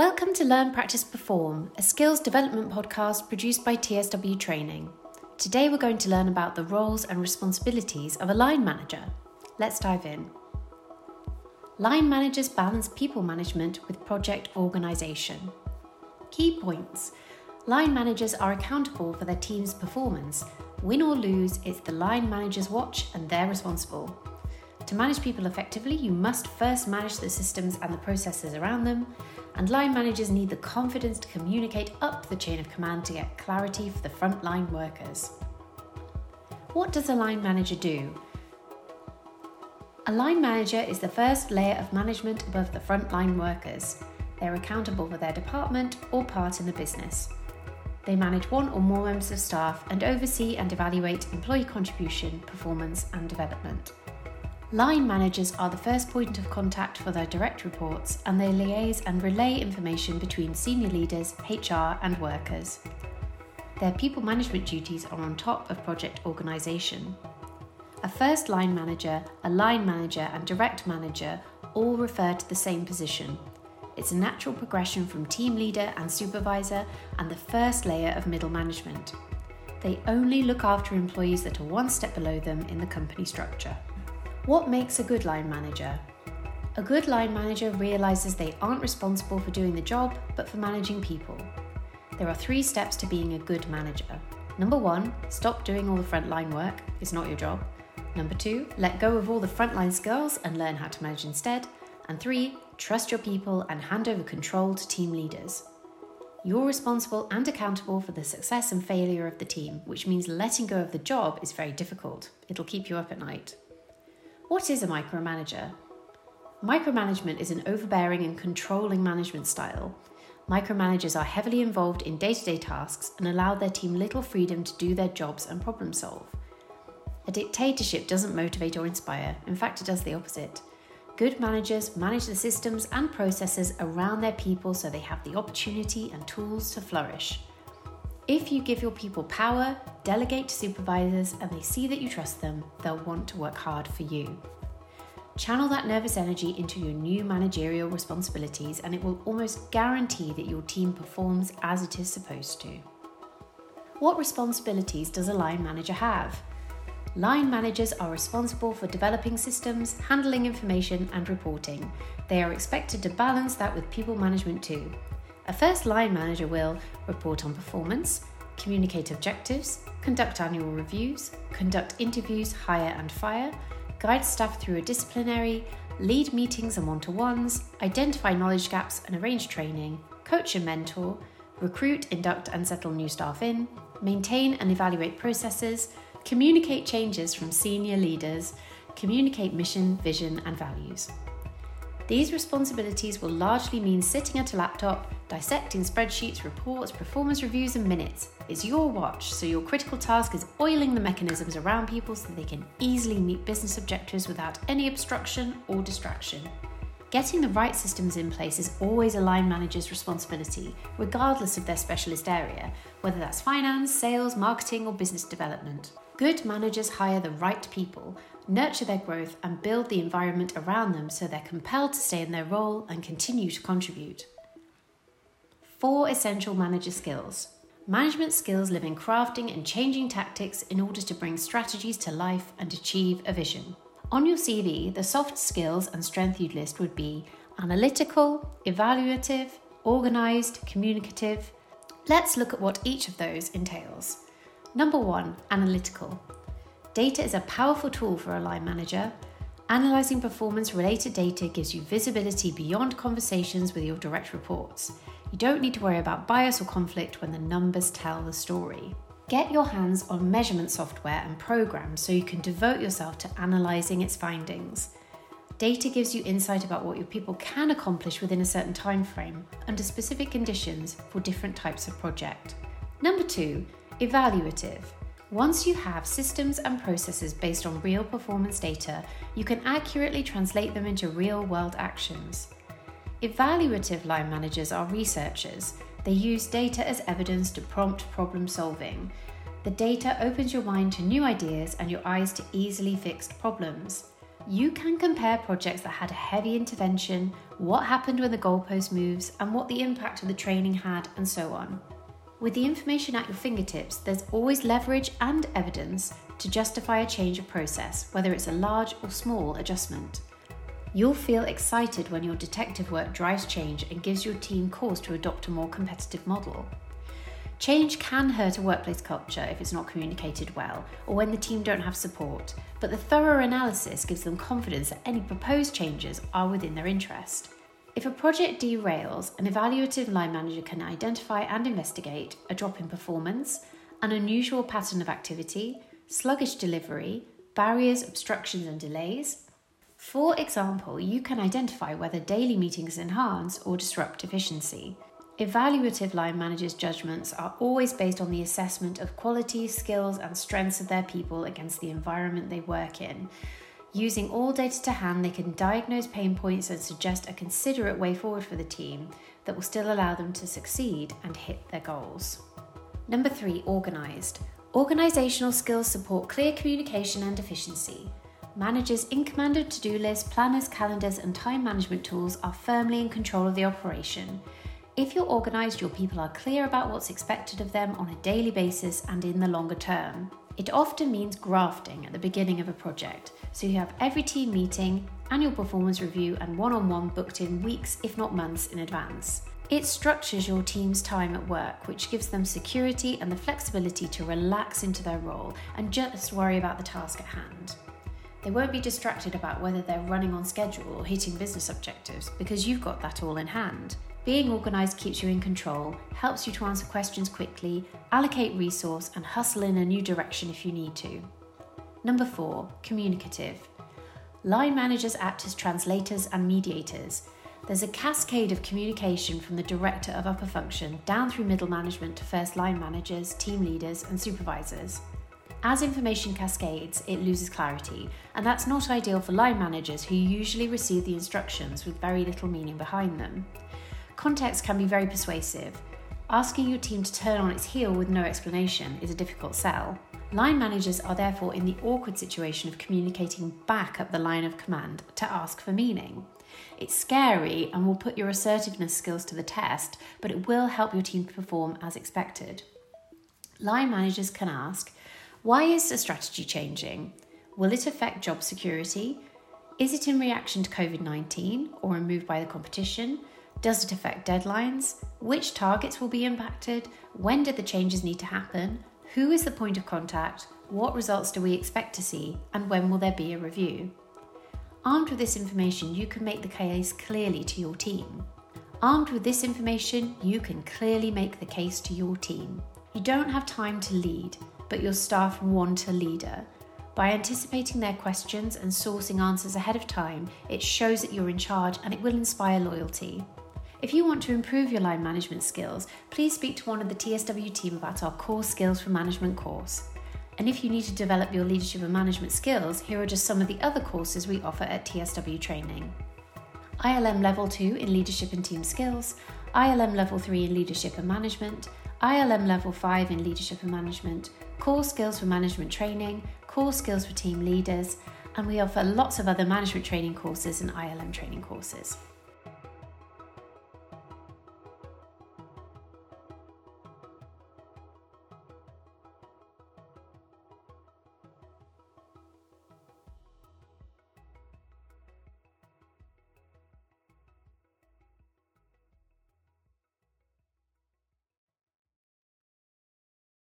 Welcome to Learn, Practice, Perform, a skills development podcast produced by TSW Training. Today we're going to learn about the roles and responsibilities of a line manager. Let's dive in. Line managers balance people management with project organisation. Key points Line managers are accountable for their team's performance. Win or lose, it's the line manager's watch and they're responsible. To manage people effectively, you must first manage the systems and the processes around them, and line managers need the confidence to communicate up the chain of command to get clarity for the frontline workers. What does a line manager do? A line manager is the first layer of management above the frontline workers. They're accountable for their department or part in the business. They manage one or more members of staff and oversee and evaluate employee contribution, performance, and development. Line managers are the first point of contact for their direct reports and they liaise and relay information between senior leaders, HR, and workers. Their people management duties are on top of project organisation. A first line manager, a line manager, and direct manager all refer to the same position. It's a natural progression from team leader and supervisor and the first layer of middle management. They only look after employees that are one step below them in the company structure. What makes a good line manager? A good line manager realizes they aren't responsible for doing the job, but for managing people. There are three steps to being a good manager. Number one, stop doing all the frontline work, it's not your job. Number two, let go of all the frontline skills and learn how to manage instead. And three, trust your people and hand over control to team leaders. You're responsible and accountable for the success and failure of the team, which means letting go of the job is very difficult. It'll keep you up at night. What is a micromanager? Micromanagement is an overbearing and controlling management style. Micromanagers are heavily involved in day to day tasks and allow their team little freedom to do their jobs and problem solve. A dictatorship doesn't motivate or inspire, in fact, it does the opposite. Good managers manage the systems and processes around their people so they have the opportunity and tools to flourish. If you give your people power, delegate to supervisors, and they see that you trust them, they'll want to work hard for you. Channel that nervous energy into your new managerial responsibilities, and it will almost guarantee that your team performs as it is supposed to. What responsibilities does a line manager have? Line managers are responsible for developing systems, handling information, and reporting. They are expected to balance that with people management too. A first line manager will report on performance, communicate objectives, conduct annual reviews, conduct interviews, hire and fire, guide staff through a disciplinary, lead meetings and one to ones, identify knowledge gaps and arrange training, coach and mentor, recruit, induct, and settle new staff in, maintain and evaluate processes, communicate changes from senior leaders, communicate mission, vision, and values. These responsibilities will largely mean sitting at a laptop, dissecting spreadsheets, reports, performance reviews, and minutes. It's your watch, so your critical task is oiling the mechanisms around people so they can easily meet business objectives without any obstruction or distraction. Getting the right systems in place is always a line manager's responsibility, regardless of their specialist area, whether that's finance, sales, marketing, or business development. Good managers hire the right people nurture their growth, and build the environment around them so they're compelled to stay in their role and continue to contribute. Four essential manager skills. Management skills live in crafting and changing tactics in order to bring strategies to life and achieve a vision. On your CV, the soft skills and strength you'd list would be analytical, evaluative, organised, communicative. Let's look at what each of those entails. Number one, analytical. Data is a powerful tool for a line manager. Analysing performance related data gives you visibility beyond conversations with your direct reports. You don't need to worry about bias or conflict when the numbers tell the story. Get your hands on measurement software and programs so you can devote yourself to analysing its findings. Data gives you insight about what your people can accomplish within a certain time frame under specific conditions for different types of project. Number two, evaluative. Once you have systems and processes based on real performance data, you can accurately translate them into real world actions. Evaluative line managers are researchers. They use data as evidence to prompt problem solving. The data opens your mind to new ideas and your eyes to easily fixed problems. You can compare projects that had a heavy intervention, what happened when the goalpost moves, and what the impact of the training had, and so on. With the information at your fingertips, there's always leverage and evidence to justify a change of process, whether it's a large or small adjustment. You'll feel excited when your detective work drives change and gives your team cause to adopt a more competitive model. Change can hurt a workplace culture if it's not communicated well or when the team don't have support, but the thorough analysis gives them confidence that any proposed changes are within their interest. If a project derails, an evaluative line manager can identify and investigate a drop in performance, an unusual pattern of activity, sluggish delivery, barriers, obstructions, and delays. For example, you can identify whether daily meetings enhance or disrupt efficiency. Evaluative line managers' judgments are always based on the assessment of qualities, skills, and strengths of their people against the environment they work in. Using all data to hand, they can diagnose pain points and suggest a considerate way forward for the team that will still allow them to succeed and hit their goals. Number three, organised. Organisational skills support clear communication and efficiency. Managers in Commando to do lists, planners, calendars, and time management tools are firmly in control of the operation. If you're organised, your people are clear about what's expected of them on a daily basis and in the longer term. It often means grafting at the beginning of a project, so you have every team meeting, annual performance review, and one on one booked in weeks, if not months, in advance. It structures your team's time at work, which gives them security and the flexibility to relax into their role and just worry about the task at hand. They won't be distracted about whether they're running on schedule or hitting business objectives because you've got that all in hand. Being organised keeps you in control, helps you to answer questions quickly, allocate resource, and hustle in a new direction if you need to. Number four, communicative. Line managers act as translators and mediators. There's a cascade of communication from the director of upper function down through middle management to first line managers, team leaders, and supervisors. As information cascades, it loses clarity, and that's not ideal for line managers who usually receive the instructions with very little meaning behind them. Context can be very persuasive. Asking your team to turn on its heel with no explanation is a difficult sell. Line managers are therefore in the awkward situation of communicating back up the line of command to ask for meaning. It's scary and will put your assertiveness skills to the test, but it will help your team perform as expected. Line managers can ask Why is the strategy changing? Will it affect job security? Is it in reaction to COVID 19 or a move by the competition? Does it affect deadlines? Which targets will be impacted? When did the changes need to happen? Who is the point of contact? What results do we expect to see? And when will there be a review? Armed with this information, you can make the case clearly to your team. Armed with this information, you can clearly make the case to your team. You don't have time to lead, but your staff want a leader. By anticipating their questions and sourcing answers ahead of time, it shows that you're in charge and it will inspire loyalty. If you want to improve your line management skills, please speak to one of the TSW team about our Core Skills for Management course. And if you need to develop your leadership and management skills, here are just some of the other courses we offer at TSW Training. ILM Level 2 in Leadership and Team Skills, ILM Level 3 in Leadership and Management, ILM Level 5 in Leadership and Management, Core Skills for Management Training, Core Skills for Team Leaders, and we offer lots of other management training courses and ILM training courses.